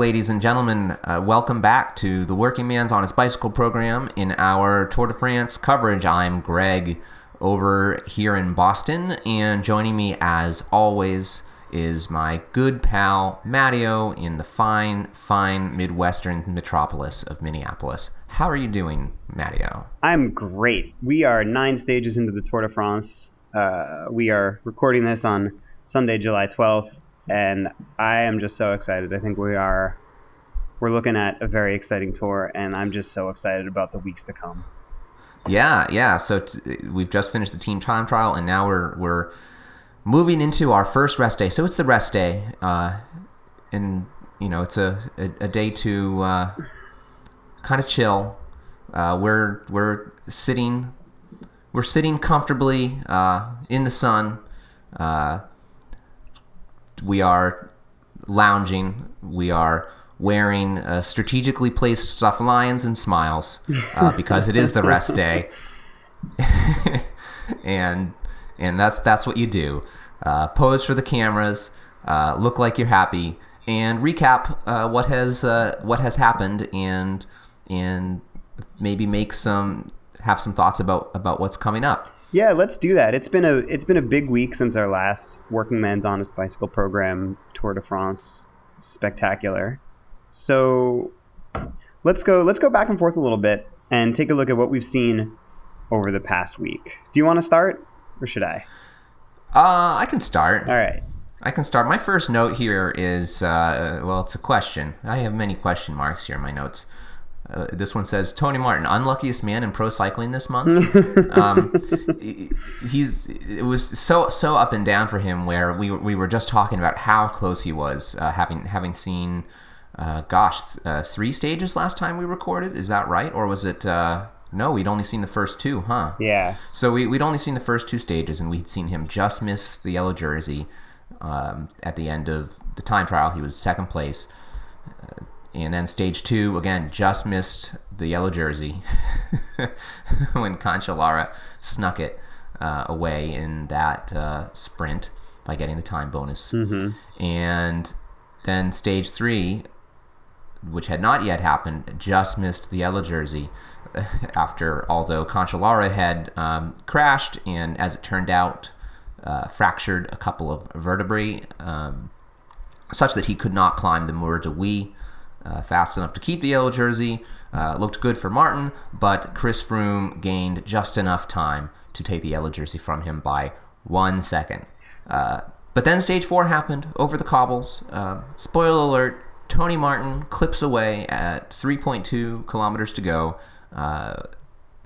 ladies and gentlemen. Uh, welcome back to the Working Man's Honest Bicycle program in our Tour de France coverage. I'm Greg over here in Boston, and joining me as always is my good pal Matteo in the fine, fine Midwestern metropolis of Minneapolis. How are you doing, Matteo? I'm great. We are nine stages into the Tour de France. Uh, we are recording this on Sunday, July 12th, and I am just so excited. I think we are we're looking at a very exciting tour, and I'm just so excited about the weeks to come. Yeah, yeah. So t- we've just finished the team time trial, and now we're we're moving into our first rest day. So it's the rest day, uh, and you know it's a a, a day to uh, kind of chill. Uh, we're we're sitting we're sitting comfortably uh, in the sun. We are lounging. We are wearing uh, strategically placed stuffed lions and smiles uh, because it is the rest day, and and that's that's what you do. Uh, pose for the cameras, uh, look like you're happy, and recap uh, what has uh, what has happened, and and maybe make some have some thoughts about about what's coming up. Yeah, let's do that. It's been a it's been a big week since our last Working Man's Honest Bicycle program Tour de France spectacular. So let's go let's go back and forth a little bit and take a look at what we've seen over the past week. Do you want to start or should I? Uh, I can start. All right. I can start. My first note here is uh, well, it's a question. I have many question marks here in my notes. Uh, this one says Tony Martin, unluckiest man in pro cycling this month. um, he's it was so so up and down for him. Where we we were just talking about how close he was, uh, having having seen, uh, gosh, uh, three stages last time we recorded. Is that right, or was it? Uh, no, we'd only seen the first two, huh? Yeah. So we, we'd only seen the first two stages, and we'd seen him just miss the yellow jersey um, at the end of the time trial. He was second place. And then stage two, again, just missed the yellow jersey when Cancellara snuck it uh, away in that uh, sprint by getting the time bonus. Mm-hmm. And then stage three, which had not yet happened, just missed the yellow jersey after, although Cancellara had um, crashed and, as it turned out, uh, fractured a couple of vertebrae, um, such that he could not climb the Mur de Huy uh, fast enough to keep the yellow jersey. Uh, looked good for Martin, but Chris Froome gained just enough time to take the yellow jersey from him by one second. Uh, but then stage four happened over the cobbles. Uh, spoiler alert: Tony Martin clips away at 3.2 kilometers to go. Uh,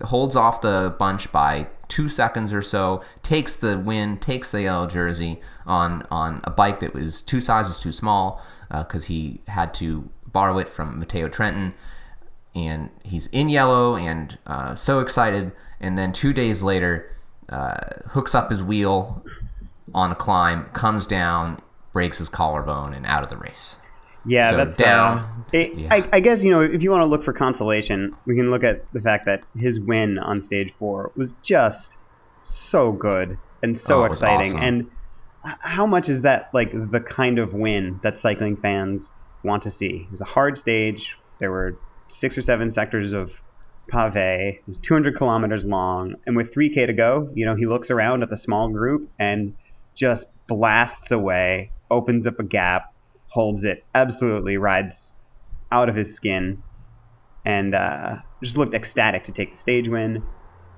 holds off the bunch by two seconds or so, takes the win, takes the yellow jersey on on a bike that was two sizes too small because uh, he had to borrow it from Matteo Trentin, and he's in yellow and uh, so excited. And then two days later, uh, hooks up his wheel on a climb, comes down, breaks his collarbone, and out of the race. Yeah, So that's down. Uh, it, Yeah. I, I guess you know if you want to look for consolation, we can look at the fact that his win on stage four was just so good and so Oh, exciting. awesome. And how much is that like the kind of win that cycling fans want to see? It was a hard stage. There were six or seven sectors of pave. It was 200 kilometers long, and with 3k to go, you know he looks around at the small group and just blasts away, opens up a gap, holds it, absolutely rides out of his skin, and uh, just looked ecstatic to take the stage win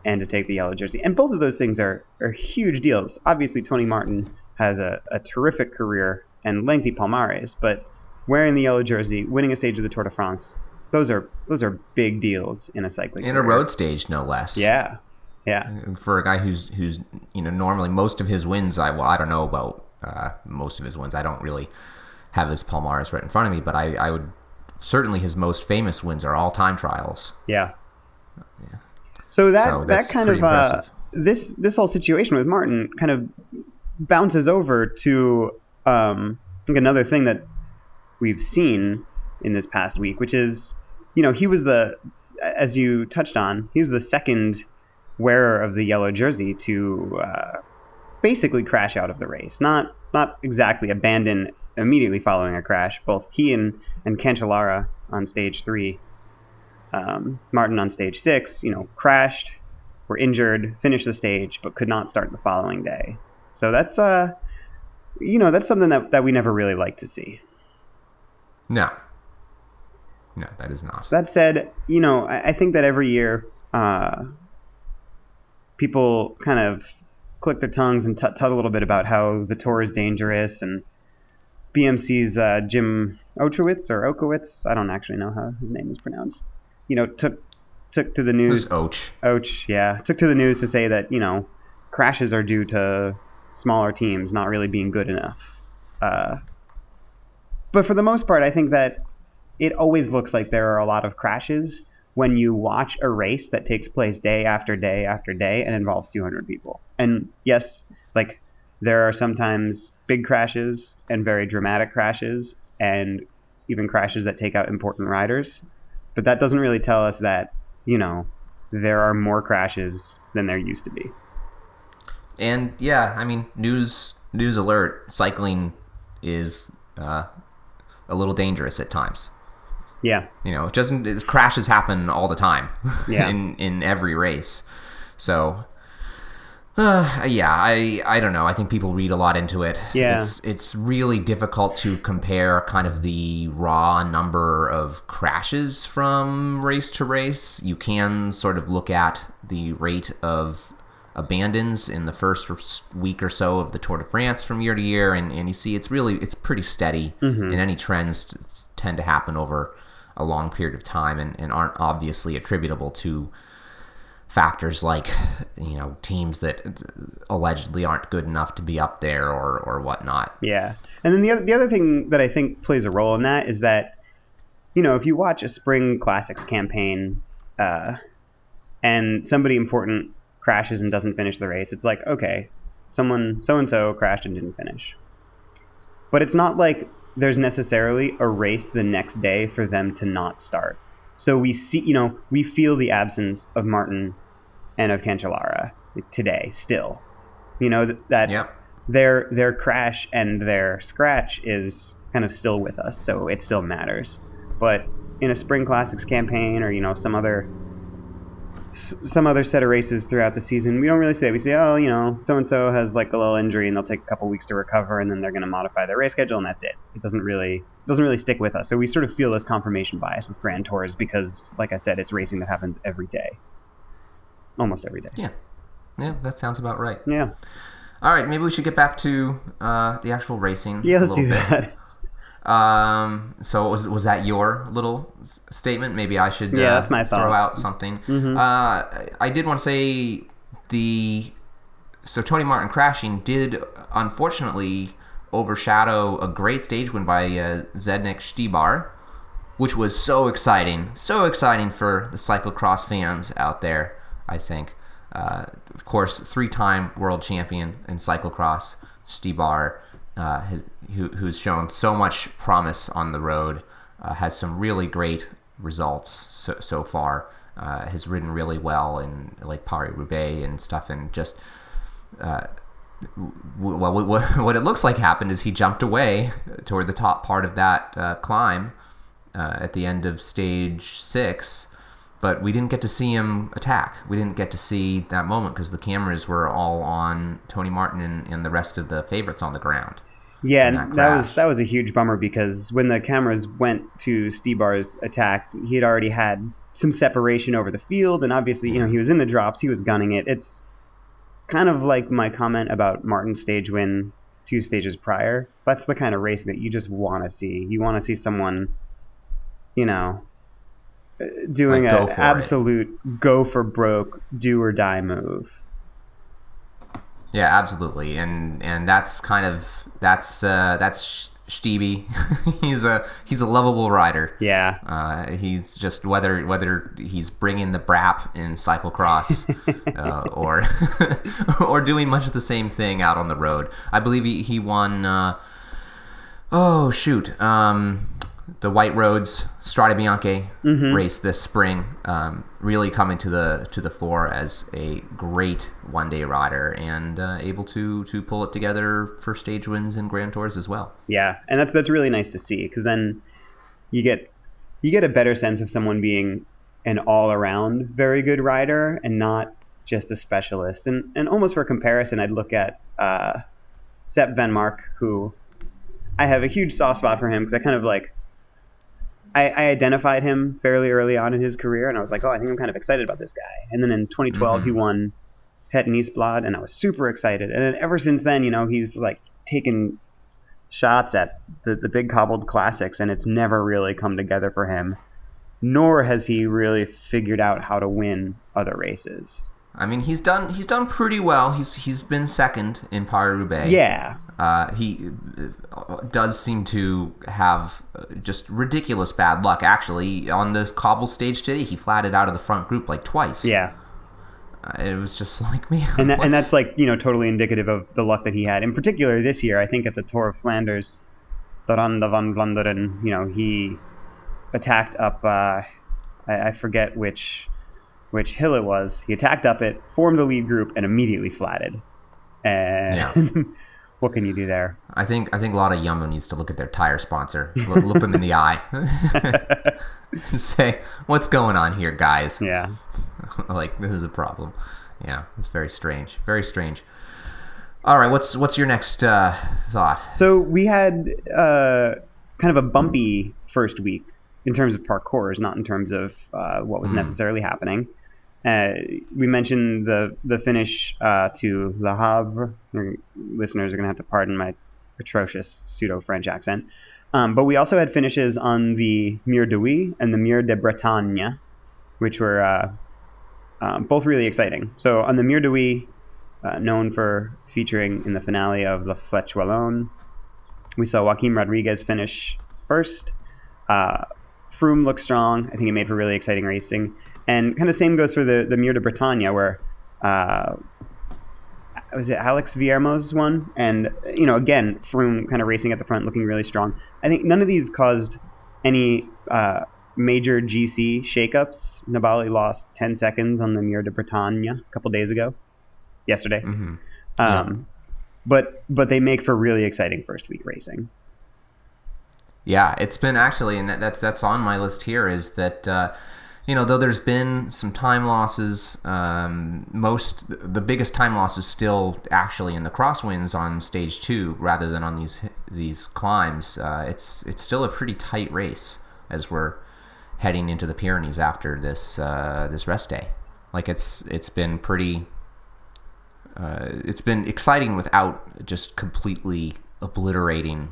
and to take the yellow jersey. And both of those things are, are huge deals. Obviously, Tony Martin has a, a terrific career and lengthy palmares, but wearing the yellow jersey, winning a stage of the Tour de France, those are those are big deals in a cycling In a road stage, no less. Yeah, yeah. for a guy who's who's you know normally most of his wins I well I don't know about uh, most of his wins I don't really have his Palmares right in front of me but I, I would certainly his most famous wins are all time trials Yeah. Yeah. So that So that kind of uh, this this whole situation with Martin kind of bounces over to um, I think another thing that we've seen in this past week, which is you know he was the as you touched on he was the second wearer of the yellow jersey to uh, basically crash out of the race, not not exactly abandon immediately following a crash. Both he and, and Cancellara on stage three, um, Martin on stage six, you know, crashed, were injured, finished the stage, but could not start the following day. So that's uh, you know, that's something that, that we never really like to see. No. No, that is not. That said, you know, I, I think that every year, uh, people kind of click their tongues and tut tut a little bit about how the tour is dangerous and BMC's uh, Jim Ochowicz or Okowitz, I don't actually know how his name is pronounced. You know, took took to the It news. was Och. Och, yeah, took to the news to say that you know crashes are due to smaller teams not really being good enough. Uh, but for the most part, I think that it always looks like there are a lot of crashes when you watch a race that takes place day after day after day and involves 200 people. And yes, like there are sometimes big crashes and very dramatic crashes and even crashes that take out important riders. But that doesn't really tell us that, you know, there are more crashes than there used to be. And yeah, I mean, news news alert. Cycling is uh, a little dangerous at times. Yeah. You know, it doesn't it, crashes happen all the time. Yeah. in in every race. So. Uh, yeah, I I don't know. I think people read a lot into it. Yeah. it's it's really difficult to compare kind of the raw number of crashes from race to race. You can sort of look at the rate of abandons in the first week or so of the Tour de France from year to year, and, and you see it's really it's pretty steady, and any trends t- tend to happen over a long period of time, and, and aren't obviously attributable to factors like you know teams that allegedly aren't good enough to be up there or or whatnot. Yeah, and then the other the other thing that I think plays a role in that is that, you know, if you watch a spring classics campaign, uh, and somebody important crashes and doesn't finish the race, it's like okay, someone so and so crashed and didn't finish, but it's not like there's necessarily a race the next day for them to not start. So we see, you know, we feel the absence of Martin and of Cancellara today still. You know that Yep. their their crash and their scratch is kind of still with us, so it still matters. But in a spring classics campaign or you know some other s- some other set of races throughout the season, we don't really say we say oh you know so and so has like a little injury and they'll take a couple weeks to recover and then they're going to modify their race schedule and that's it. It doesn't really doesn't really stick with us. So we sort of feel this confirmation bias with Grand Tours because like I said, it's racing that happens every day, almost every day. Yeah, yeah, that sounds about right. Yeah, All right, maybe we should get back to uh, the actual racing. yeah, let's do bit. that. Um, so was was that your little statement? Maybe I should Yeah, uh, that's my thought. throw out something. Mhm. Uh, I did want to say the so Tony Martin crashing did unfortunately overshadow a great stage win by uh, Zdenek Stybar, which was so exciting, so exciting for the cyclocross fans out there. I think, uh, of course, three-time world champion in cyclocross, Stybar, uh, who, who's shown so much promise on the road, uh, has some really great results so, so far. Uh, has ridden really well in like Paris Roubaix and stuff, and just uh, well, what, what it looks like happened is he jumped away toward the top part of that uh, climb uh, at the end of stage six, but we didn't get to see him attack. We didn't get to see that moment because the cameras were all on Tony Martin and, and the rest of the favorites on the ground. Yeah, that that was that was a huge bummer because when the cameras went to Stybar's attack, he had already had some separation over the field, and obviously, you know, he was in the drops, he was gunning it. It's kind of like my comment about Martin's stage win two stages prior. That's the kind of racing that you just want to see. You want to see someone, you know, uh, doing Like, an for it. absolute go for broke, do or die move. Yeah, absolutely, and and that's kind of that's uh, that's Stevie. he's a he's a lovable rider. Yeah, Uh, he's just whether whether he's bringing the brap in cyclocross uh, or or doing much of the same thing out on the road. I believe he, he won. Uh, oh shoot! Um, the White Roads Strade Bianche Mm-hmm. race this spring, um, really coming to the to the fore as a great one day rider and uh, able to to pull it together for stage wins and Grand Tours as well. Yeah, and that's that's really nice to see because then you get you get a better sense of someone being an all around very good rider and not just a specialist. And and almost for comparison, I'd look at uh, Sep Vanmarcke, who I have a huge soft spot for him because I kind of like. I, I identified him fairly early on in his career, and I was like, "Oh, I think I'm kind of excited about this guy." And then in 2012, he mm-hmm. won Het Nieuwsblad, and I was super excited. And then ever since then, you know, he's like taken shots at the, the big cobbled classics, and it's never really come together for him. Nor has he really figured out how to win other races. I mean, he's done he's done pretty well. He's he's been second in Paris Roubaix. Yeah, Uh, he uh, does seem to have uh, just ridiculous bad luck. Actually, on this cobble stage today, he flatted out of the front group like twice. yeah, Uh, it was just like man, and that, and that's like you know totally indicative of the luck that he had. In particular, this year, I think at the Tour of Flanders, the Ronde van Vlaanderen, you know, he attacked up. Uh, I, I forget which which hill it was. He attacked up it, formed the lead group, and immediately flatted. And Yeah. what can you do there? I think I think a lot of Jumbo needs to look at their tire sponsor, look, look them in the eye, and say, "What's going on here, guys?" Yeah. like this is a problem. Yeah, it's very strange. Very strange. All right, what's what's your next uh, thought? So we had uh, kind of a bumpy first week in terms of parcours, not in terms of uh, what was necessarily happening. Uh, we mentioned the the finish uh, to Le Havre. Your listeners are going to have to pardon my atrocious pseudo French accent. Um, but we also had finishes on the Mur de Huy and the Mur de Bretagne, which were uh, um, both really exciting. So on the Mur de Huy, uh, known for featuring in the finale of the Flèche Wallonne, we saw Joaquim Rodriguez finish first. Uh, Froome looked strong. I think it made for really exciting racing. And kind of same goes for the the Mur de Bretagne, where uh, was it Alex Vuillermoz one, and you know again Froome kind of racing at the front, looking really strong. I think none of these caused any uh, major GC shakeups. Nibali lost 10 seconds on the Mur de Bretagne a couple days ago, yesterday. hmm Um, But but they make for really exciting first week racing. Yeah, it's been actually, and that, that's that's on my list here. Is that uh, you know though there's been some time losses, um, most the biggest time loss is still actually in the crosswinds on stage two rather than on these these climbs. Uh, it's it's still a pretty tight race as we're heading into the Pyrenees after this uh, this rest day. Like it's it's been pretty. Uh, it's been exciting without just completely obliterating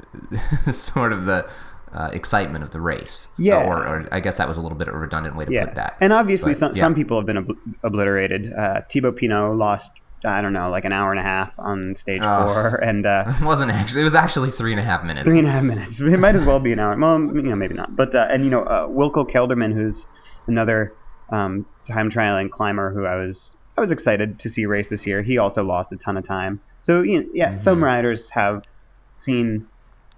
sort of the uh, excitement of the race. Yeah. Or, or I guess that was a little bit of a redundant way to Yeah, put that. and obviously But, some yeah. some people have been ob- obliterated. Uh, Thibaut Pinot lost I don't know like an hour and a half on stage Oh. four, and uh, It wasn't actually. It was actually three and a half minutes. three and a half minutes. It might as well be an hour. Well, you know, maybe not. But uh, and you know, uh, Wilco Kelderman, who's another um, time trialing climber who I was I was excited to see race this year. He also lost a ton of time. So you know, yeah, some riders have seen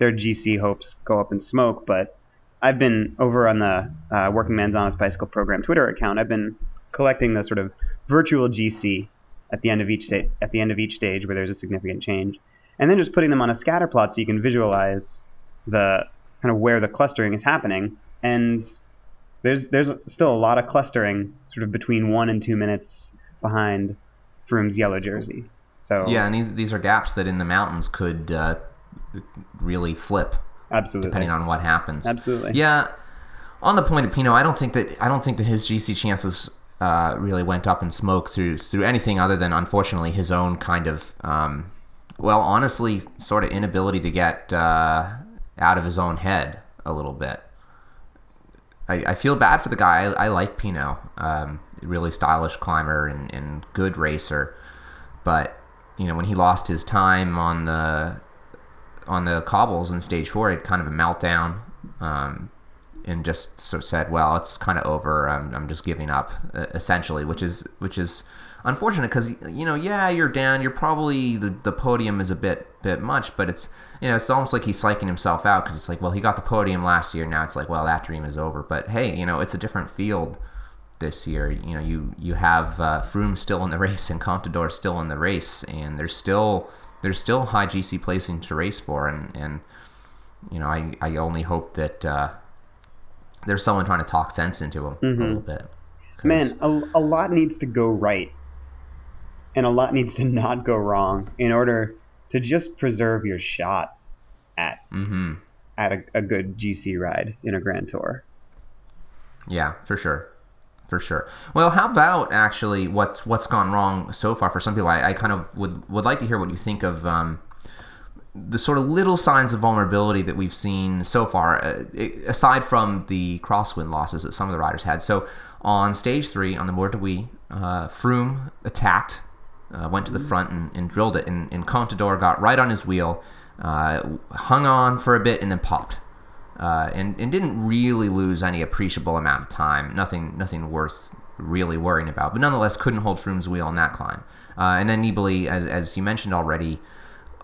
their GC hopes go up in smoke, but I've been over on the uh, Working Man's Honest Bicycle Program Twitter account. I've been collecting the sort of virtual GC at the end of each sta- at the end of each stage where there's a significant change, and then just putting them on a scatter plot so you can visualize the kind of where the clustering is happening. And there's there's still a lot of clustering sort of between one and two minutes behind Froome's yellow jersey. So Yeah, and these these are gaps that in the mountains could uh, really flip absolutely, depending on what happens. absolutely, Yeah. On the point of Pinot, I don't think that I don't think that his GC chances uh, really went up in smoke through through anything other than unfortunately his own kind of um, well, honestly, sort of inability to get uh, out of his own head a little bit. I, I feel bad for the guy. I, I like Pinot, um, really stylish climber and, and good racer, but you know when he lost his time on the on the cobbles in stage four, he had kind of a meltdown. Um, and just sort of said, "Well, it's kind of over. I'm, I'm just giving up, essentially," which is which is unfortunate because you know, yeah, you're down. You're probably the, the podium is a bit bit much, but it's you know, it's almost like he's psyching himself out because it's like, well, he got the podium last year. Now it's like, well, that dream is over. But hey, you know, it's a different field this year. You know, you you have uh, Froome still in the race and Contador still in the race, and there's still there's still high GC placing to race for, and and you know, I I only hope that uh, there's someone trying to talk sense into him Mhm. a little bit. 'Cause- Man, a, a lot needs to go right, and a lot needs to not go wrong in order to just preserve your shot at Mhm. at a, a good GC ride in a Grand Tour. Yeah, for sure. For sure. Well, how about actually what's what's gone wrong so far for some people? I, I kind of would would like to hear what you think of um, the sort of little signs of vulnerability that we've seen so far, uh, aside from the crosswind losses that some of the riders had. So on stage three on the Mur de Huy, uh, Froome attacked, uh, went to the front and, and drilled it, and, and Contador got right on his wheel, uh, hung on for a bit, and then popped uh, and and didn't really lose any appreciable amount of time. Nothing nothing worth really worrying about. But nonetheless, couldn't hold Froome's wheel on that climb. Uh, and then Nibali, as as you mentioned already,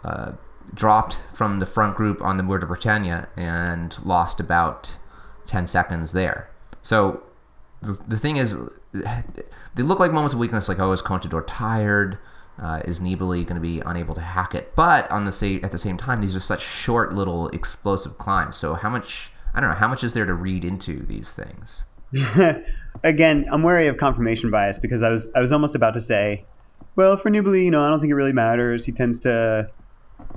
uh, dropped from the front group on the Mur de Bretagne and lost about ten seconds there. So the, the thing is, they look like moments of weakness. Like oh, is Contador tired? Uh, is Nibali going to be unable to hack it? But on the sa- at the same time, these are such short little explosive climbs. So how much I don't know how much is there to read into these things? Again, I'm wary of confirmation bias because I was I was almost about to say, well, for Nibali, you know, I don't think it really matters. He tends to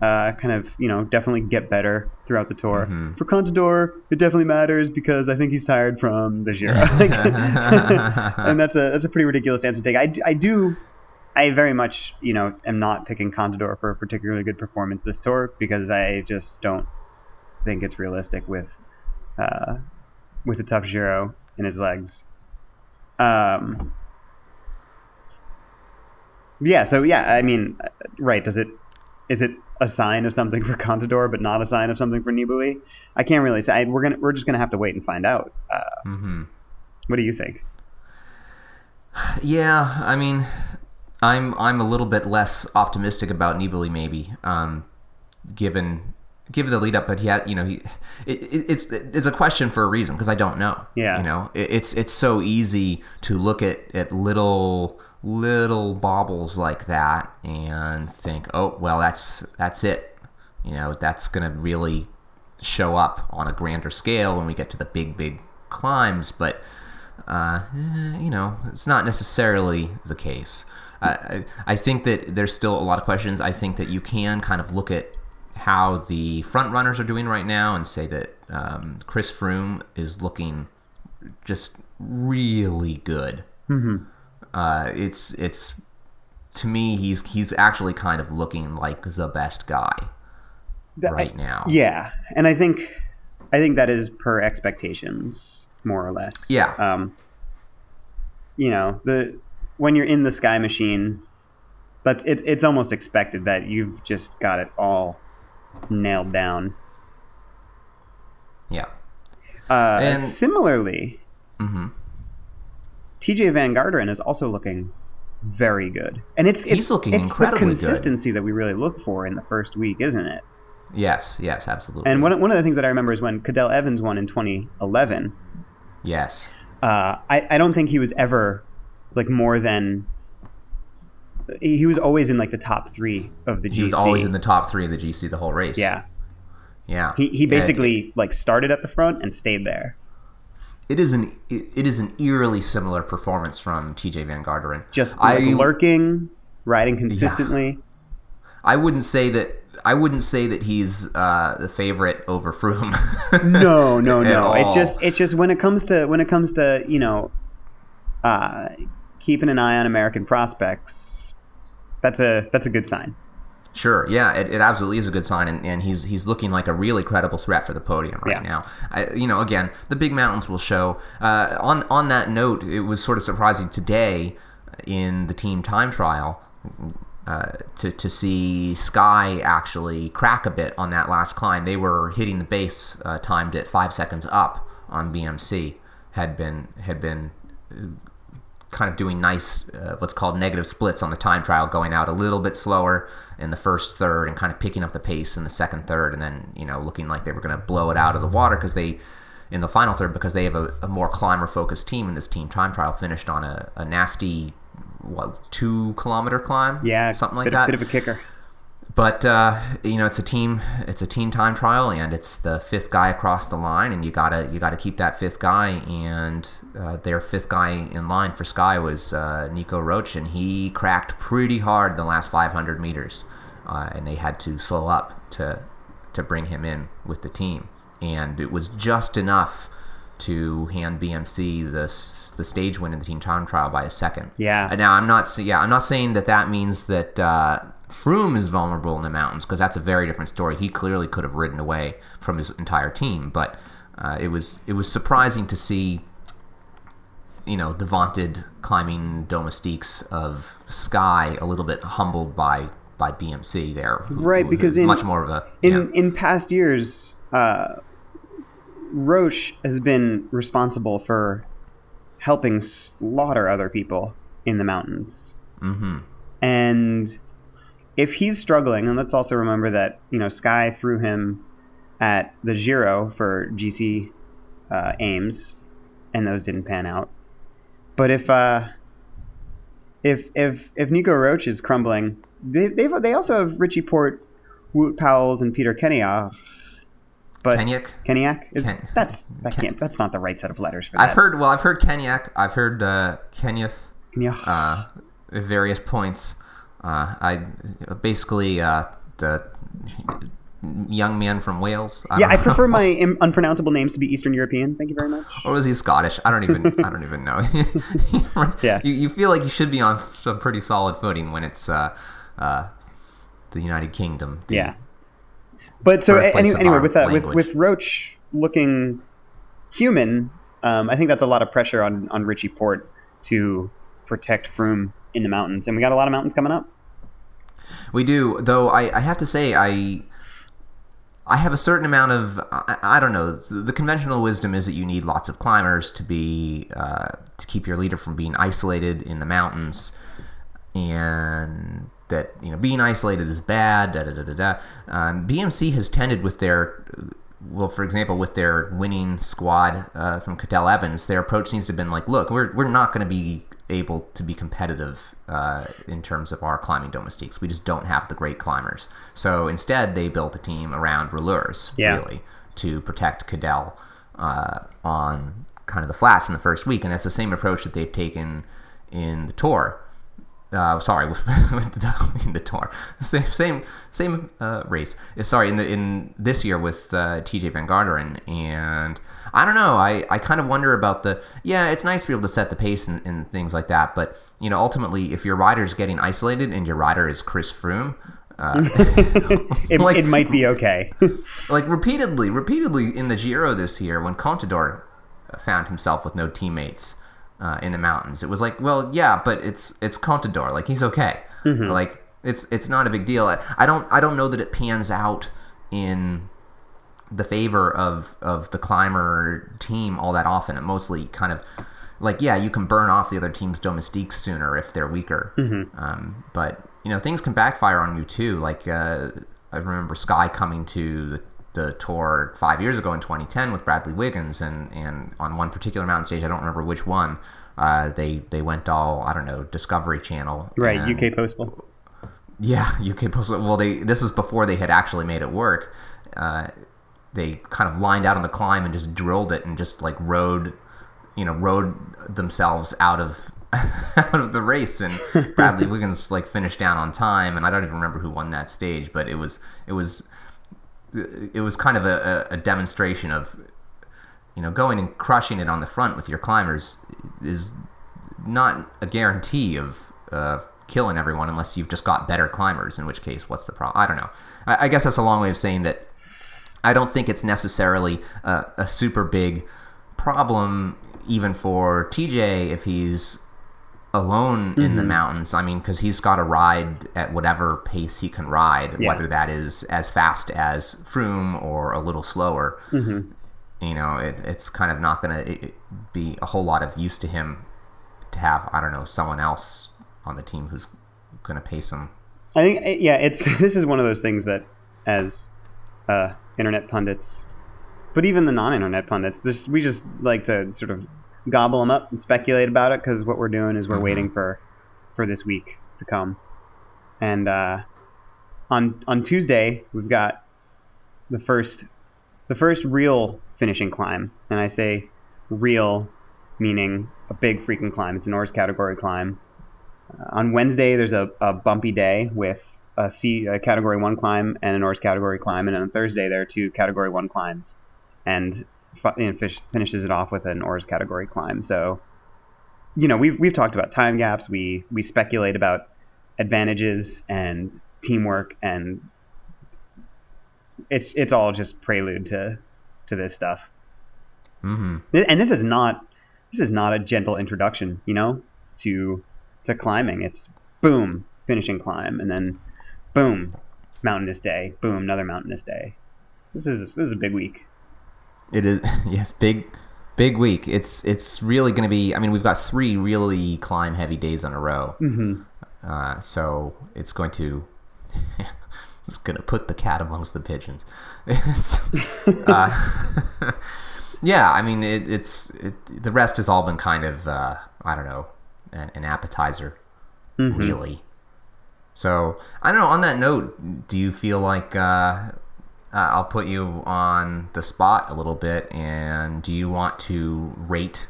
uh, kind of, you know, definitely get better throughout the tour. Mhm. For Contador, it definitely matters because I think he's tired from the Giro. and that's a that's a pretty ridiculous answer to take. I, I do, I very much, you know, am not picking Contador for a particularly good performance this tour because I just don't think it's realistic with uh, with a tough Giro in his legs. Um, yeah, so yeah, I mean, uh, right? Does it is it a sign of something for Contador, but not a sign of something for Nibali? I can't really say. I, we're gonna we're just gonna have to wait and find out. Uh, hmm what do you think? Yeah, I mean, I'm I'm a little bit less optimistic about Nibali maybe, um, given given the lead up. But yeah, you know, he, it, it, it's it's a question for a reason because I don't know. Yeah. you know, it, it's it's so easy to look at at little little baubles like that and think, oh well, that's that's it. You know, that's gonna really show up on a grander scale when we get to the big big climbs, but uh, you know, it's not necessarily the case. I, I think that there's still a lot of questions. I think that you can kind of look at how the front runners are doing right now and say that um, Chris Froome is looking just really good. Mm-hmm. Uh, it's it's to me he's he's actually kind of looking like the best guy right now. Yeah, and I think I think that is per expectations, more or less. Yeah. Um, you know, the when you're in the sky machine, that's it, it's almost expected that you've just got it all nailed down. Yeah. Uh, And- similarly, mm-hmm. TJ Van Garderen is also looking very good, and it's He's it's, looking it's the incredibly good. consistency that we really look for in the first week, isn't it? Yes. Yes. Absolutely. And one one of the things that I remember is when Cadel Evans won in 2011. yes. uh, I, I don't think he was ever like more than he was always in like the top three of the GC. He was always in the top three of the GC the whole race. yeah. Yeah. He he basically like started at the front and stayed there. it is an it is an eerily similar performance from TJ Van Garderen. Just I like lurking, riding consistently. I wouldn't say that I wouldn't say that he's uh, the favorite over Froome. No, no, no. It's just it's just when it comes to when it comes to you know, uh, keeping an eye on American prospects. That's a that's a good sign. Sure, yeah, it, it absolutely is a good sign, and, and he's he's looking like a really credible threat for the podium right Yeah. now. I, you know, again, the big mountains will show. Uh, on on that note, it was sort of surprising today in the team time trial uh, to to see Sky actually crack a bit on that last climb. They were hitting the base, uh, timed at five seconds up on BMC. Had been had been kind of doing nice, uh, what's called negative splits on the time trial, going out a little bit slower in the first third and kind of picking up the pace in the second third, and then you know looking like they were going to blow it out of the water because they in the final third because they have a, a more climber focused team and this team time trial finished on a, a nasty what two kilometer climb Yeah, something like bit, that Bit of a kicker. But uh, you know it's a team it's a team time trial and it's the fifth guy across the line and you gotta you gotta keep that fifth guy and uh, their fifth guy in line for sky was uh, nico Roche and he cracked pretty hard in the last 500 meters uh, and they had to slow up to to bring him in with the team and it was just enough to hand bmc the the stage win in the team time trial by a second Yeah. now I'm not yeah I'm not saying that that means that uh, Froome is vulnerable in the mountains because that's a very different story. He clearly could have ridden away from his entire team, but uh, it was it was surprising to see you know the vaunted climbing domestiques of Sky a little bit humbled by by BMC there, who- Right, who because in- much more of a In in past years, uh, Roche has been responsible for helping slaughter other people in the mountains. hmm And if he's struggling, and let's also remember that you know Sky threw him at the Giro for GC uh, aims, and those didn't pan out. But if uh, if if if Nico Roche is crumbling, they they've, they also have Richie Porte, Wout Poels, and Peter Kenyak. But Kenyak. Kenyak is Ken- that's that Ken- can't that's not the right set of letters for that. I've heard well I've heard Kenyak I've heard uh, Kenya Kenyak. uh, at various points. Uh, I basically uh, the young man from Wales. I yeah, I prefer my Im- unpronounceable names to be Eastern European. Thank you very much. Or was he Scottish? I don't even. I don't even know. Yeah. You, you feel like you should be on some pretty solid footing when it's uh, uh, the United Kingdom. the- Yeah. But so any, anyway, with uh, with with Roche looking human, um, I think that's a lot of pressure on on Richie Porte to protect Froome in the mountains, and we got a lot of mountains coming up. We do, though. I, I have to say, I I have a certain amount of I, I don't know. The conventional wisdom is that you need lots of climbers to be uh, to keep your leader from being isolated in the mountains, and that you know being isolated is bad. Da da da da da. Um, BMC has tended with their well, for example, with their winning squad uh, from Cadel Evans, their approach seems to have been like, look, we're, we're not going to be able to be competitive uh, in terms of our climbing domestiques. We just don't have the great climbers. So instead, they built a team around rouleurs, Yeah. really, to protect Cadel uh, on kind of the flats in the first week. And that's the same approach that they've taken in the Tour. Uh, sorry, with, the, in the tour, same same same uh, race. Uh, Sorry, in the in this year with uh, T.J. Van Garderen, and I don't know. I, I kind of wonder about the yeah. It's nice to be able to set the pace and, and things like that, but you know, ultimately, if your rider is getting isolated and your rider is Chris Froome, uh, It, Like- it might be okay. like repeatedly, repeatedly in the Giro this year when Contador found himself with no teammates uh, in the mountains. It was like, well, yeah, but it's it's Contador. Like he's okay. Like it's it's not a big deal. I, I don't I don't know that it pans out in the favor of of the climber team all that often. It mostly kind of like yeah, you can burn off the other team's domestiques sooner if they're weaker. Um, but you know things can backfire on you too. Like uh, I remember Sky coming to the, the tour five years ago in 2010 with Bradley Wiggins, and and on one particular mountain stage, I don't remember which one. Uh, they they went all I don't know Discovery Channel right, and- UK Postal. yeah, UK Postal. Well, they this was before they had actually made it work. Uh, they kind of lined out on the climb and just drilled it and just like rode, you know, rode themselves out of out of the race. And Bradley Wiggins like finished down on time, and I don't even remember who won that stage, but it was it was it was kind of a, a, demonstration of you know going and crushing it on the front with your climbers is not a guarantee of uh, killing everyone unless you've just got better climbers. In which case, what's the problem? I don't know. I, I guess that's a long way of saying that I don't think it's necessarily a, a super big problem, even for TJ if he's alone in the mountains. I mean, because he's got to ride at whatever pace he can ride, Yeah. whether that is as fast as Froome or a little slower. You know, it, it's kind of not going to be a whole lot of use to him to have I don't know someone else on the team who's going to pace him. I think eh, yeah, it's this is one of those things that as uh, internet pundits, but even the non-internet pundits, this, we just like to sort of gobble them up and speculate about it because what we're doing is we're Mhm. waiting for for this week to come. And uh, on on Tuesday we've got the first the first real finishing climb, and I say real meaning a big freaking climb. It's an hors category climb. Uh, on Wednesday there's a, a bumpy day with a C a category one climb and an hors category climb, and on Thursday there are two category one climbs, and, and fish, finishes it off with an hors category climb. So, you know, we've we've talked about time gaps. We we speculate about advantages and teamwork, and it's it's all just prelude to to this stuff. hmm And this is not this is not a gentle introduction, you know, to to climbing. It's boom, finishing climb, and then boom, mountainous day, boom, another mountainous day. This is this is a big week. It is yes, big big week. It's it's really going to be. I mean, we've got three really climb heavy days in a row, Mm-hmm. uh, so it's going to it's going to put the cat amongst the pigeons. Uh, yeah, I mean, it, it's it, the rest has all been kind of uh, I don't know an, an appetizer, Mhm. really. So I don't know. On that note, do you feel like uh, I'll put you on the spot a little bit, and do you want to rate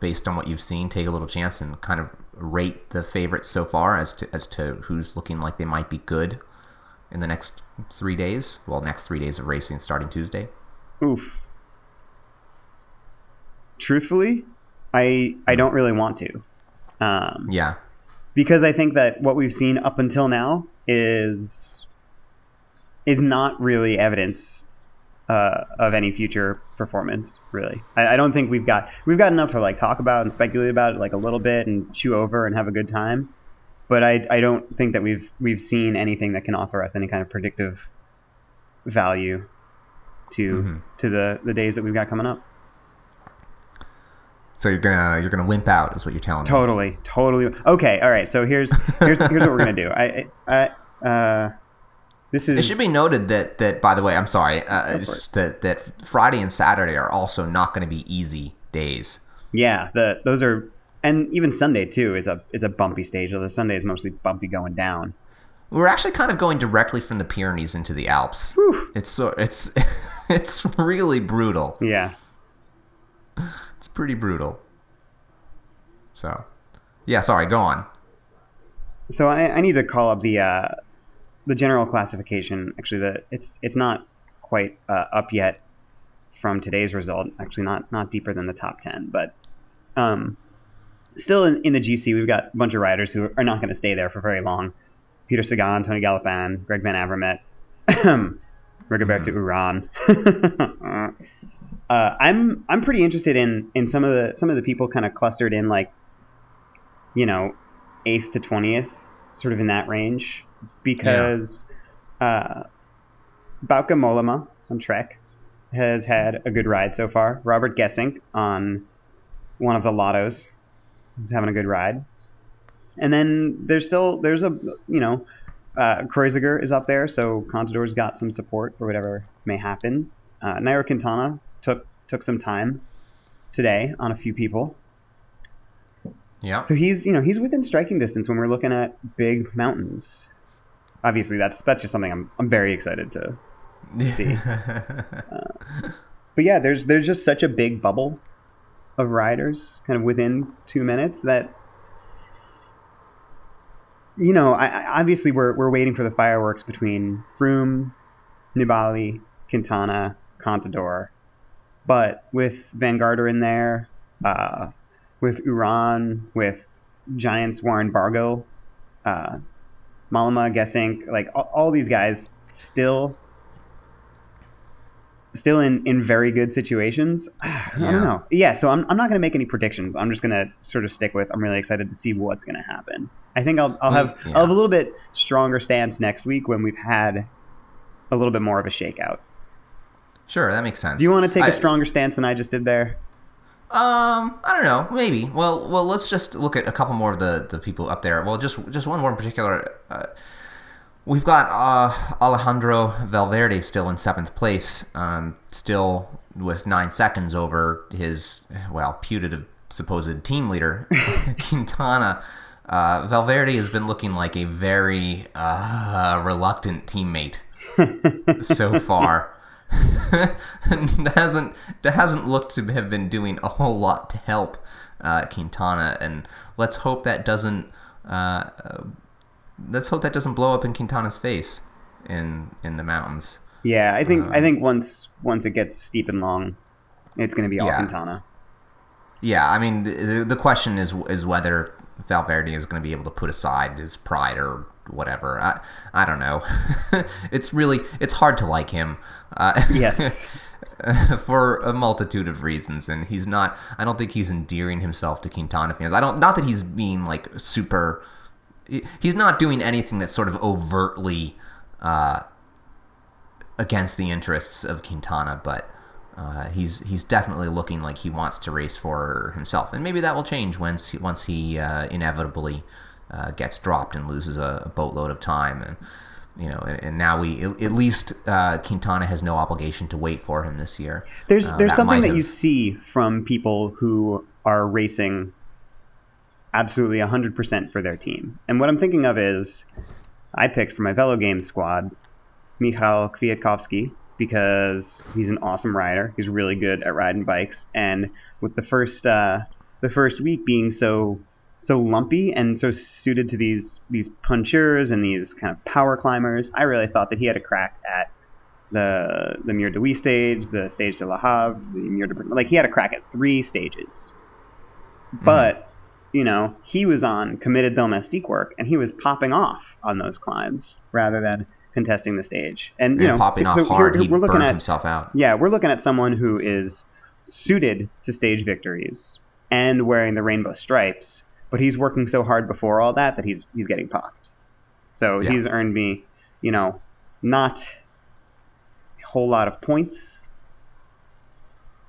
based on what you've seen? Take a little chance and kind of rate the favorites so far as to as to who's looking like they might be good in the next three days. Well, next three days of racing starting Tuesday. Oof. Truthfully, I I don't really want to, um, Yeah. because I think that what we've seen up until now is is not really evidence uh, of any future performance. Really, I, I don't think we've got we've got enough to like talk about and speculate about it like a little bit and chew over and have a good time. But I I don't think that we've we've seen anything that can offer us any kind of predictive value to Mhm. to the the days that we've got coming up. So you're gonna you're gonna wimp out, is what you're telling me. Totally, totally. Okay, all right. So here's here's here's what we're gonna do. I I uh, this is It should be noted that that by the way, I'm sorry, uh, Go for just that that Friday and Saturday are also not going to be easy days. yeah. The those are and even Sunday too is a is a bumpy stage. Although Sunday is mostly bumpy going down. We're actually kind of going directly from the Pyrenees into the Alps. Whew. It's so it's it's really brutal. Yeah. It's pretty brutal. So, yeah, sorry, go on. So I, I need to call up the uh, the general classification. Actually, the it's it's not quite uh, up yet from today's result. Actually, not not deeper than the top ten, but um, still in, in the GC, we've got a bunch of riders who are not going to stay there for very long. Peter Sagan, Tony Gallopin, Greg Van Avermaet, Rigoberto Uran. uh, I'm I'm pretty interested in in some of the some of the people kind of clustered in like, you know, eighth to twentieth, sort of in that range, because uh, Bauke Mollema on Trek has had a good ride so far. Robert Gesink on one of the Lottos is having a good ride, and then there's still there's a you know. Uh, Kreuziger is up there, so Contador's got some support for whatever may happen. Uh, Nairo Quintana took took some time today on a few people, Yeah. so he's you know he's within striking distance when we're looking at big mountains. Obviously, that's that's just something I'm I'm very excited to. see. But yeah, there's there's just such a big bubble of riders kind of within two minutes that you know I, I obviously we're we're waiting for the fireworks between Froome, Nibali, Quintana, Contador, but with Van Garder in there, uh, with Uran, with Giants Warren Barguil, uh, Mollema Gesink, like all, all these guys still still in, in very good situations. I don't know. Yeah, so I'm, I'm not going to make any predictions. I'm just going to sort of stick with I'm really excited to see what's going to happen. I think I'll, I'll have Yeah. I'll have a little bit stronger stance next week when we've had a little bit more of a shakeout. sure, that makes sense. Do you want to take a I- stronger stance than I just did there? Um, I don't know. Maybe. Well, well, let's just look at a couple more of the, the people up there. Well, just just one more in particular. Uh, we've got uh, Alejandro Valverde still in seventh place, um, still with nine seconds over his well putative supposed team leader Quintana. Uh, Valverde has been looking like a very uh, reluctant teammate so far. that hasn't that hasn't looked to have been doing a whole lot to help uh, Quintana, and let's hope that doesn't uh, let's hope that doesn't blow up in Quintana's face in in the mountains. Yeah, I think um, I think once once it gets steep and long, it's going to be all yeah. Quintana. Yeah, I mean the, the question is is whether Valverde is going to be able to put aside his pride or whatever. I I don't know. it's really it's hard to like him. Uh, yes. for a multitude of reasons, and he's not. I don't think he's endearing himself to Quintana fans. I don't. Not that he's being like super. He's not doing anything that's sort of overtly uh, against the interests of Quintana, but uh, he's he's definitely looking like he wants to race for himself, and maybe that will change once once he uh, inevitably uh, gets dropped and loses a, a, boatload of time, and you know, and, and now we at least uh, Quintana has no obligation to wait for him this year. There's uh, there's that something that have... you see from people who are racing absolutely 100% for their team, and what I'm thinking of is I picked for my Velo Games squad Michal Kwiatkowski because he's an awesome rider. He's really good at riding bikes, and with the first uh, the first week being so so lumpy and so suited to these these puncheurs and these kind of power climbers. I really thought that he had a crack at the the Mur de Huy stage, the stage de la Havre, the Mur de like he had a crack at three stages. Mm-hmm. But you know he was on committed domestique work and he was popping off on those climbs rather than contesting the stage. And you and know popping so off hard, here, we're looking at himself out. Yeah, we're looking at someone who is suited to stage victories and wearing the rainbow stripes but he's working so hard before all that that he's he's getting popped. So yeah. he's earned me, you know, not a whole lot of points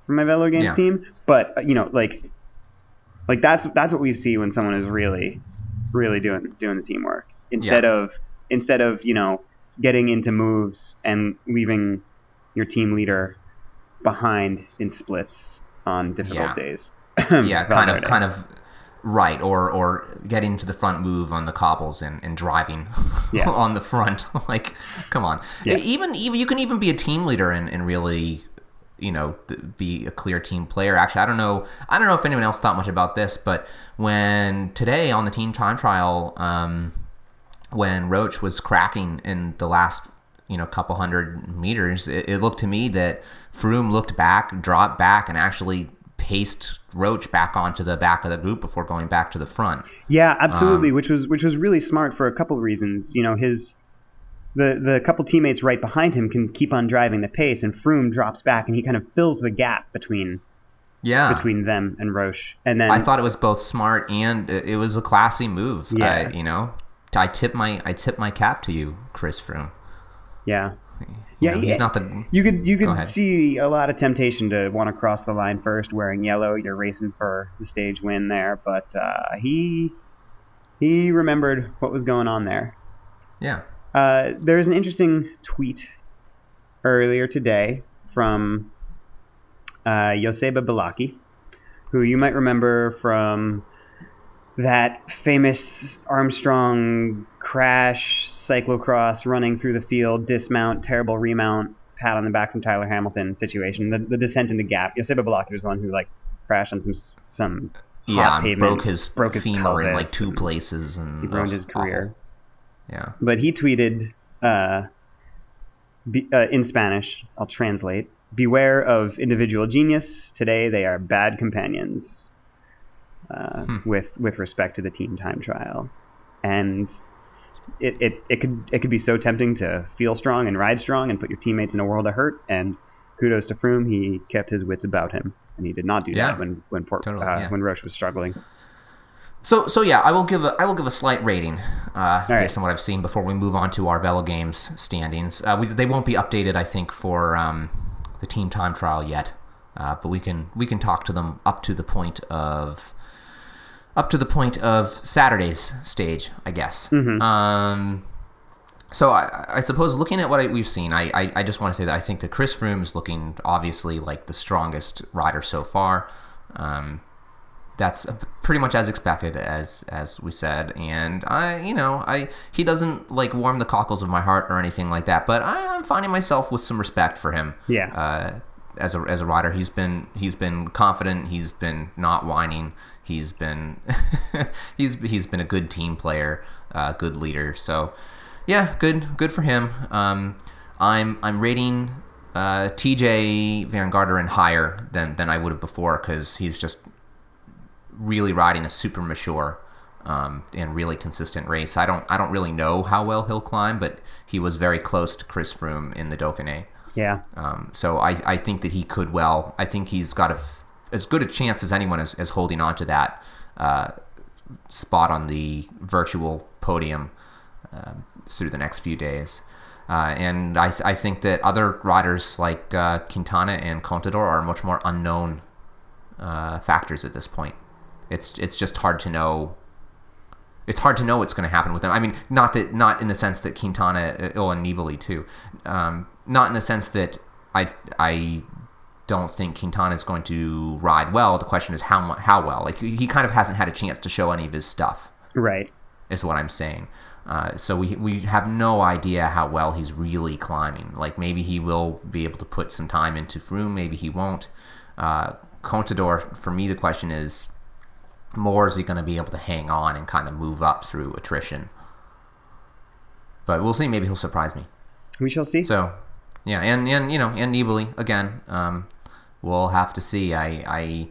for my Velo Games yeah. team, but uh, you know, like like that's that's what we see when someone is really really doing doing the teamwork instead yeah. of instead of you know getting into moves and leaving your team leader behind in splits on difficult yeah. days. yeah, kind of kind of Right, or or getting to the front move on the cobbles and, and driving yeah. on the front. like, come on. Yeah. Even even you can even be a team leader and, and really, you know, be a clear team player. Actually, I don't know. I don't know if anyone else thought much about this, but when today on the team time trial, um, when Roche was cracking in the last you know couple hundred meters, it, it looked to me that Froome looked back, dropped back, and actually paced Roche back onto the back of the group before going back to the front. Yeah, absolutely, um, which was which was really smart for a couple of reasons. You know, his the the couple teammates right behind him can keep on driving the pace, and Froome drops back, and he kind of fills the gap between yeah between them and Roche. And then I thought it was both smart and it was a classy move. Yeah, I, you know, I tip my I tip my cap to you, Chris Froome. Yeah, yeah, know, he's not the. You could you could see a lot of temptation to want to cross the line first, wearing yellow. You're racing for the stage win there, but uh, he he remembered what was going on there. Yeah. Uh, there's an interesting tweet earlier today from uh, Joseba Beloki, who you might remember from that famous Armstrong crash cyclocross running through the field, dismount, terrible remount, pat on the back from Tyler Hamilton situation, the, the descent into gap. Joseba Beloki was the one who like crashed on some some yeah, pavement, broke his broke his femur in like two places, and he ruined his career. Awful. Yeah, but he tweeted uh, be, uh, in Spanish. I'll translate. Beware of individual genius. Today they are bad companions uh, hmm. with with respect to the team time trial, and it, it, it could it could be so tempting to feel strong and ride strong and put your teammates in a world of hurt. And kudos to Froome, he kept his wits about him, and he did not do yeah. that when when Porte, totally, uh, yeah. when Roche was struggling. So so yeah, I will give a I will give a slight rating uh, based on what I've seen before we move on to our Velo Games standings. Uh, we, they won't be updated, I think, for um, the team time trial yet. uh, but we can we can talk to them up to the point of up to the point of Saturday's stage, I guess. Um, so I, I suppose looking at what I, we've seen, I, I, I just want to say that I think that Chris Froome is looking obviously like the strongest rider so far. Um, that's pretty much as expected, as as we said, and I, you know, I he doesn't like warm the cockles of my heart or anything like that, but I, I'm finding myself with some respect for him. Yeah. Uh, as a as a rider, he's been he's been confident. He's been not whining. He's been he's he's been a good team player, uh, good leader. So yeah, good good for him. Um, I'm I'm rating uh, Tejay Van Garderen higher than than I would have before because he's just really riding a super mature um, and really consistent race. I don't I don't really know how well he'll climb, but he was very close to Chris Froome in the Dauphiné. Yeah. Um, so I, I think that he could well. I think he's got a as good a chance as anyone as, as holding on to that uh, spot on the virtual podium uh, through the next few days. Uh, and I, I think that other riders like uh, Quintana and Contador are much more unknown uh, factors at this point. It's it's just hard to know. It's hard to know what's going to happen with them. I mean, not that not in the sense that Quintana, oh, and Nibali too. Um, not in the sense that I I don't think Quintana is going to ride well. The question is how how well. Like he kind of hasn't had a chance to show any of his stuff. Right. Is what I'm saying. Uh, so we we have no idea how well he's really climbing. Like maybe he will be able to put some time into Froome. Maybe he won't. Uh, Contador, for me, the question is more is he going to be able to hang on and kind of move up through attrition. But we'll see. Maybe he'll surprise me. We shall see. So, yeah, and and you know, and Nibali again. Um, we'll have to see. I, I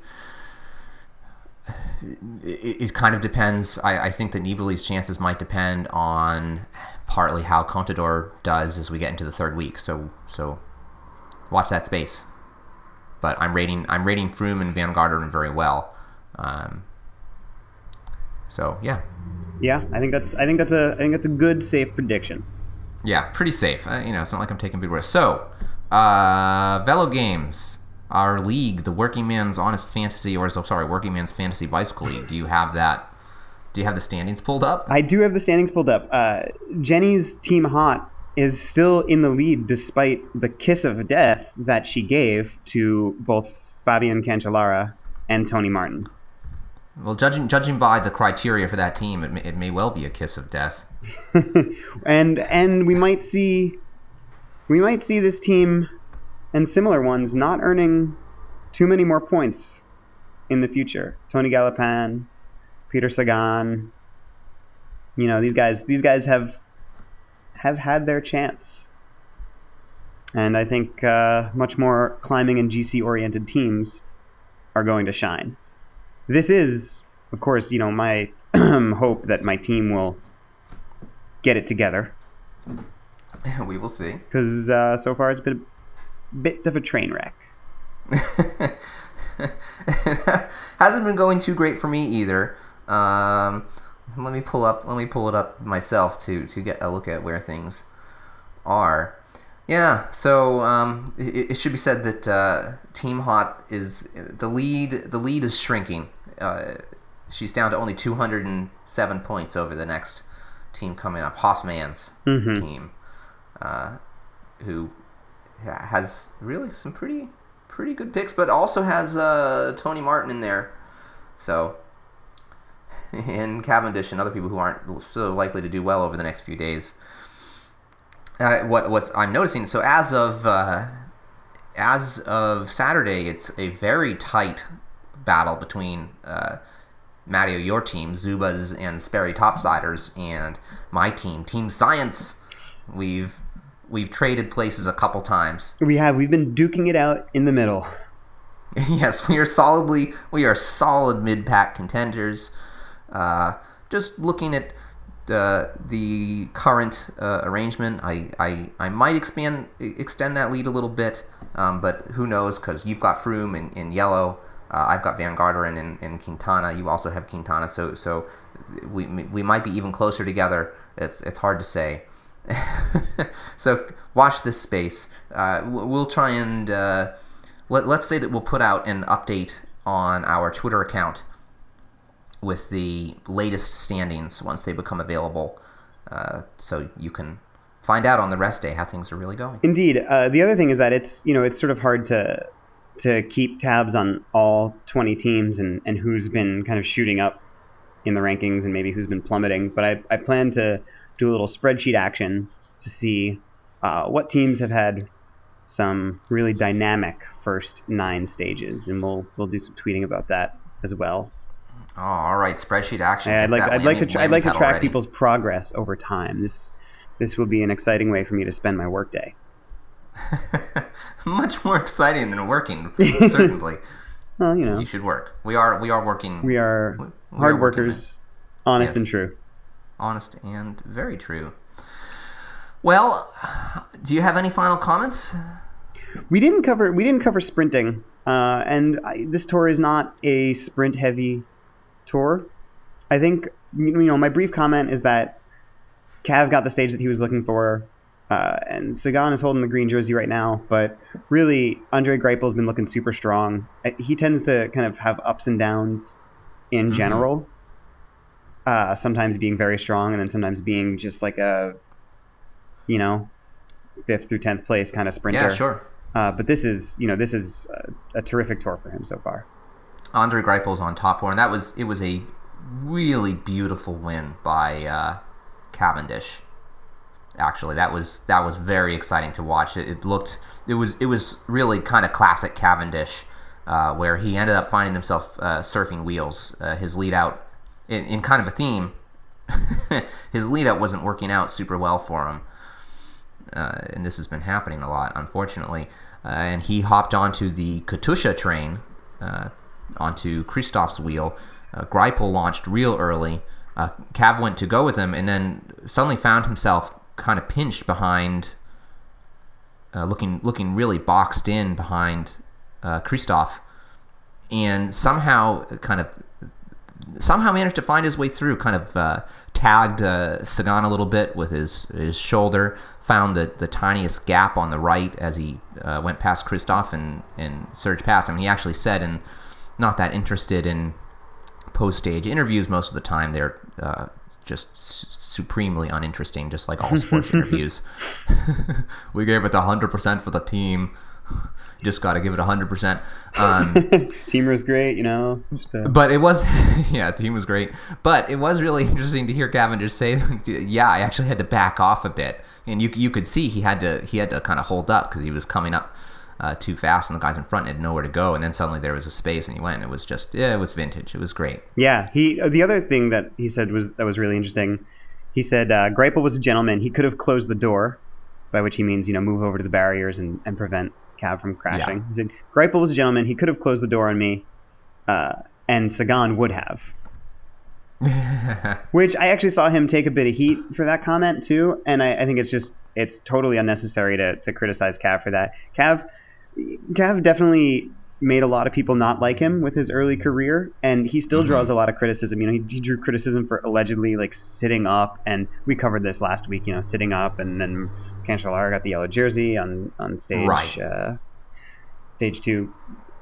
it, it kind of depends. I, I think that Nibali's chances might depend on partly how Contador does as we get into the third week. So so watch that space. But I'm rating I'm rating Froome and Van Garderen very well. Um, so yeah, yeah, I think that's I think that's a I think that's a good safe prediction. Yeah, pretty safe. Uh, you know, it's not like I'm taking big risks. So, uh, Velo Games, our league, the Working Man's Honest Fantasy, or so sorry, Working Man's Fantasy Bicycle League. Do you have that? Do you have the standings pulled up? I do have the standings pulled up. Uh, Jenny's Team Hot is still in the lead despite the kiss of death that she gave to both Fabian Cancellara and Tony Martin. Well, judging judging by the criteria for that team, it may, it may well be a kiss of death. and and we might see we might see this team and similar ones not earning too many more points in the future. Tony Gallopin, Peter Sagan, you know, these guys these guys have have had their chance. And I think uh, much more climbing and GC oriented teams are going to shine. This is, of course, you know, my hope that my team will get it together we will see. because uh, so far it's been a bit of a train wreck. Hasn't been going too great for me either. Um, let me pull up. Let me pull it up myself to to get a look at where things are. Yeah, so um, it, it should be said that uh, Team Hot is the lead. The lead is shrinking. Uh, she's down to only 207 points over the next team coming up, Hossman's Mhm. team, uh, who has really some pretty pretty good picks, but also has uh, Tony Martin in there. So, and Cavendish and other people who aren't so likely to do well over the next few days. Uh, what what I'm noticing, so as of uh, as of Saturday, it's a very tight battle between uh, Matteo, your team, Zubaz and Sperry Topsiders, and my team, Team Science. We've we've traded places a couple times. We have we've been duking it out in the middle. yes, we are solidly we are solid mid pack contenders. Uh, just looking at the the current uh, arrangement, I, I I might expand extend that lead a little bit, um, but who knows? Because you've got Froome in, in yellow, uh, I've got Van Garderen and, and Quintana. You also have Quintana, so so we we might be even closer together. It's it's hard to say. so watch this space. Uh, we'll try and uh, let, let's say that we'll put out an update on our Twitter account with the latest standings once they become available, uh, so you can find out on the rest day how things are really going. Indeed. Uh, the other thing is that it's you know it's sort of hard to to keep tabs on all 20 teams and, and who's been kind of shooting up in the rankings and maybe who's been plummeting. But I, I plan to do a little spreadsheet action to see uh, what teams have had some really dynamic first nine stages, and we'll we'll do some tweeting about that as well. Oh, all right, spreadsheet action. I'd like I'd like to tra- I'd like to track already. people's progress over time. This this will be an exciting way for me to spend my workday. Much more exciting than working, certainly. Well, you know, You should work. We are we are working. we are we are hard working workers, honest Yes. and true. honest and very true. Well, do you have any final comments? We didn't cover we didn't cover sprinting, uh, and I, this tour is not a sprint heavy tour. I think you know my brief comment is that Cav got the stage that he was looking for, uh, and Sagan is holding the green jersey right now. But really, Andre Greipel's been looking super strong. Uh, He tends to kind of have ups and downs in Mhm. general. Uh, sometimes being very strong, and then sometimes being just like a, you know, fifth through tenth place kind of sprinter. Yeah, sure. Uh, but this is, you know, this is a, a terrific tour for him so far. Andre Greipel's on top four, and that was it was a really beautiful win by uh, Cavendish. Actually, that was that was very exciting to watch. It, it looked it was it was really kind of classic Cavendish, uh, where he ended up finding himself uh, surfing wheels. Uh, his lead out in, in kind of a theme. his lead out wasn't working out super well for him, uh, and this has been happening a lot, unfortunately. Uh, and he hopped onto the Katusha train, uh, onto Kristoff's wheel. Uh, Greipel launched real early. Uh, Cav went to go with him, and then suddenly found himself kind of pinched behind, uh, looking looking really boxed in behind uh, Kristoff, and somehow kind of somehow managed to find his way through. Kind of uh, tagged uh, Sagan a little bit with his his shoulder. Found the, the tiniest gap on the right as he uh, went past Kristoff and and surged past him. He actually said, and not that interested in post stage interviews most of the time. They're uh, just su- supremely uninteresting, just like all sports interviews. we gave it 100% for the team. Just got to give it 100%. Um, Teamer is great, you know. Uh, but it was, yeah, the team was great. But it was really interesting to hear Gavin just say, "Yeah, I actually had to back off a bit," and you you could see he had to he had to kind of hold up because he was coming up uh, too fast, and the guys in front had nowhere to go. And then suddenly there was a space, and he went. And it was just, yeah, it was vintage. It was great. yeah, he. uh, The other thing that he said was that was really interesting. He said uh, Greipel was a gentleman. He could have closed the door, by which he means you know move over to the barriers and, and prevent Cav from crashing. He said Greipel was a gentleman. He could have closed the door on me, uh, and Sagan would have. Which I actually saw him take a bit of heat for that comment too, and I, I think it's just it's totally unnecessary to, to criticize Cav for that. Cav, Cav definitely made a lot of people not like him with his early career, and he still Mhm. draws a lot of criticism. You know, he, he drew criticism for allegedly like sitting up, and we covered this last week. You know, sitting up, and then Cancellara got the yellow jersey on on stage Right. uh, stage two.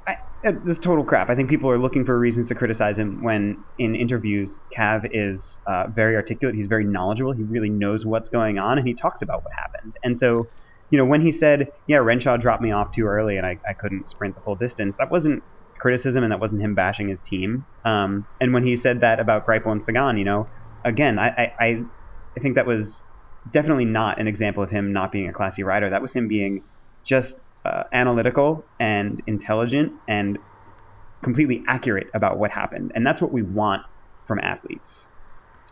I, uh, this total crap. I think people are looking for reasons to criticize him when in interviews, Cav is uh, very articulate. He's very knowledgeable. He really knows what's going on, and he talks about what happened. And so, you know, when he said, "Yeah, Renshaw dropped me off too early, and I, I couldn't sprint the full distance," that wasn't criticism, and that wasn't him bashing his team. Um, and when he said that about Greipel and Sagan, you know, again, I, I, I think that was definitely not an example of him not being a classy rider. That was him being just uh, analytical and intelligent and completely accurate about what happened. And that's what we want from athletes.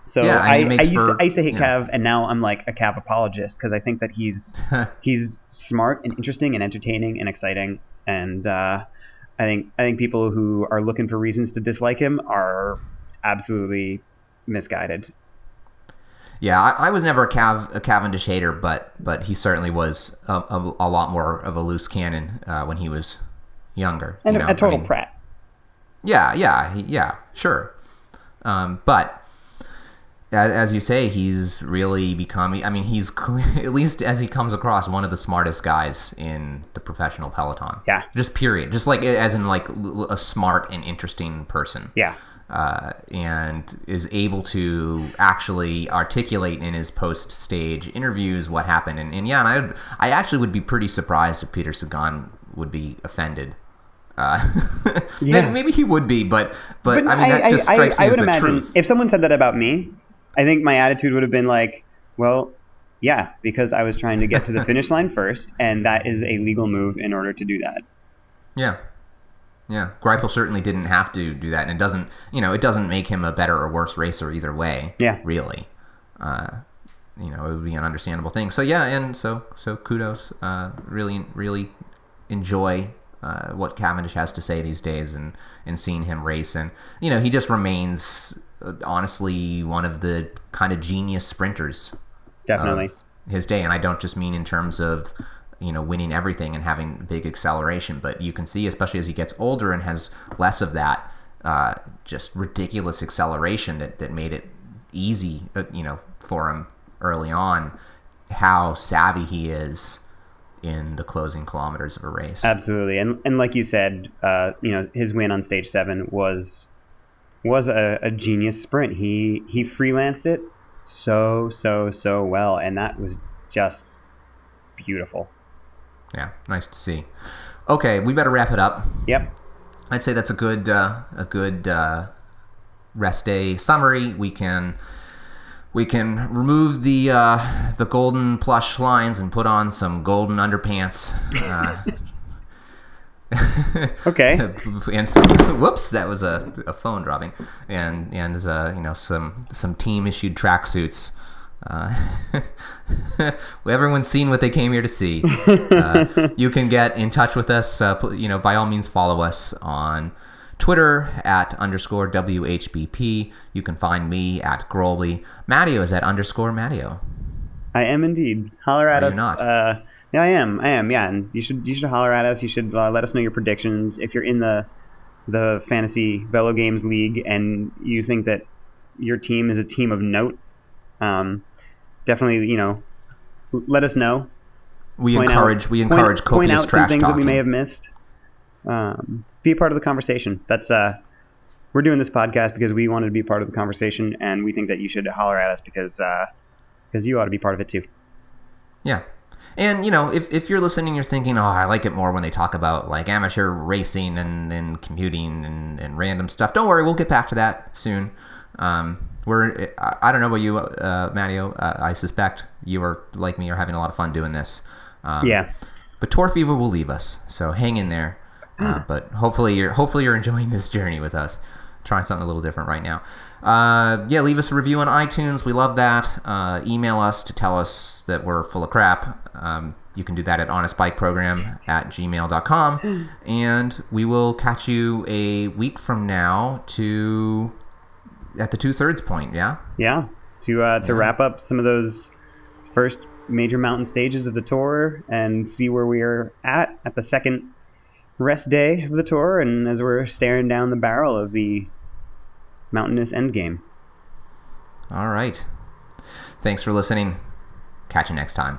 So Yeah, I I, I, used for- to, I used to hate yeah. Cav, and now I'm like a Cav apologist because I think that he's he's smart and interesting and entertaining and exciting. And uh, I think I think people who are looking for reasons to dislike him are absolutely misguided. Yeah, I, I was never a, Cav, a Cavendish hater, but but he certainly was a, a, a lot more of a loose cannon uh, when he was younger. And you a, know? a total I mean, prat. Yeah, yeah, yeah, sure. Um, but as you say, he's really becoming. I mean, he's at least as he comes across one of the smartest guys in the professional peloton. Yeah. Just period. Just like as in like a smart and interesting person. Yeah. Uh, and is able to actually articulate in his post stage interviews what happened. And, and yeah, and I I actually would be pretty surprised if Peter Sagan would be offended. Uh, yeah. maybe he would be, but but, but I mean that I, just strikes I, me I, as would the imagine truth. if someone said that about me, I think my attitude would have been like, well, yeah, because I was trying to get to the finish line first, and that is a legal move in order to do that. Yeah. Yeah, Greipel certainly didn't have to do that, and it doesn't, you know, it doesn't make him a better or worse racer either way. Yeah, really, uh, you know, it would be an understandable thing. So yeah, and so so kudos, uh, really really enjoy uh, what Cavendish has to say these days, and and seeing him race, and you know, he just remains honestly one of the kind of genius sprinters. Definitely. his day, and I don't just mean in terms of you know winning everything and having big acceleration, but you can see, especially as he gets older and has less of that uh, just ridiculous acceleration that that made it easy, uh, you know, for him early on, how savvy he is in the closing kilometers of a race. Absolutely, and and like you said, uh, you know, his win on stage seven was was a, a genius sprint. He he freelanced it so so so well, and that was just beautiful. Yeah, nice to see. Okay, we better wrap it up. Yep. I'd say that's a good uh, a good uh, rest day summary. We can we can remove the uh, the golden plush lines and put on some golden underpants. Uh, okay. and so, whoops, that was a, a phone dropping, and and uh, you know some some team issued tracksuits. Uh, everyone's seen what they came here to see. Uh, you can get in touch with us. Uh, you know, by all means, follow us on Twitter at underscore WHBP. You can find me at Grolby. Matteo is at underscore Matteo. I am indeed. Holler at Are us. Uh, yeah, I am. I am. Yeah, and you should you should holler at us. You should uh, let us know your predictions if you're in the the fantasy Velo Games League and you think that your team is a team of note. Um, definitely, you know, let us know. We point encourage out, we encourage point, point out some things talking. that we may have missed. Um, be a part of the conversation. That's uh, we're doing this podcast because we wanted to be part of the conversation, and we think that you should holler at us because uh, because you ought to be part of it too. Yeah, and you know, if, if you're listening, you're thinking, "Oh, I like it more when they talk about like amateur racing and, and commuting and, and random stuff." Don't worry, we'll get back to that soon. Um, we're I, don't know about you, uh, Matteo. Uh, I suspect you are like me, are having a lot of fun doing this. Um, yeah. But tour fever will leave us, so hang in there. Uh, but hopefully you're hopefully you're enjoying this journey with us. Trying something a little different right now. Uh, yeah, leave us a review on iTunes. We love that. Uh, email us to tell us that we're full of crap. Um, you can do that at honestbikeprogram at gmail.com. And we will catch you a week from now to at the two thirds point, yeah? Yeah. To uh, to yeah. wrap up some of those first major mountain stages of the tour and see where we are at at the second rest day of the tour and as we're staring down the barrel of the mountainous endgame. All right. Thanks for listening. Catch you next time.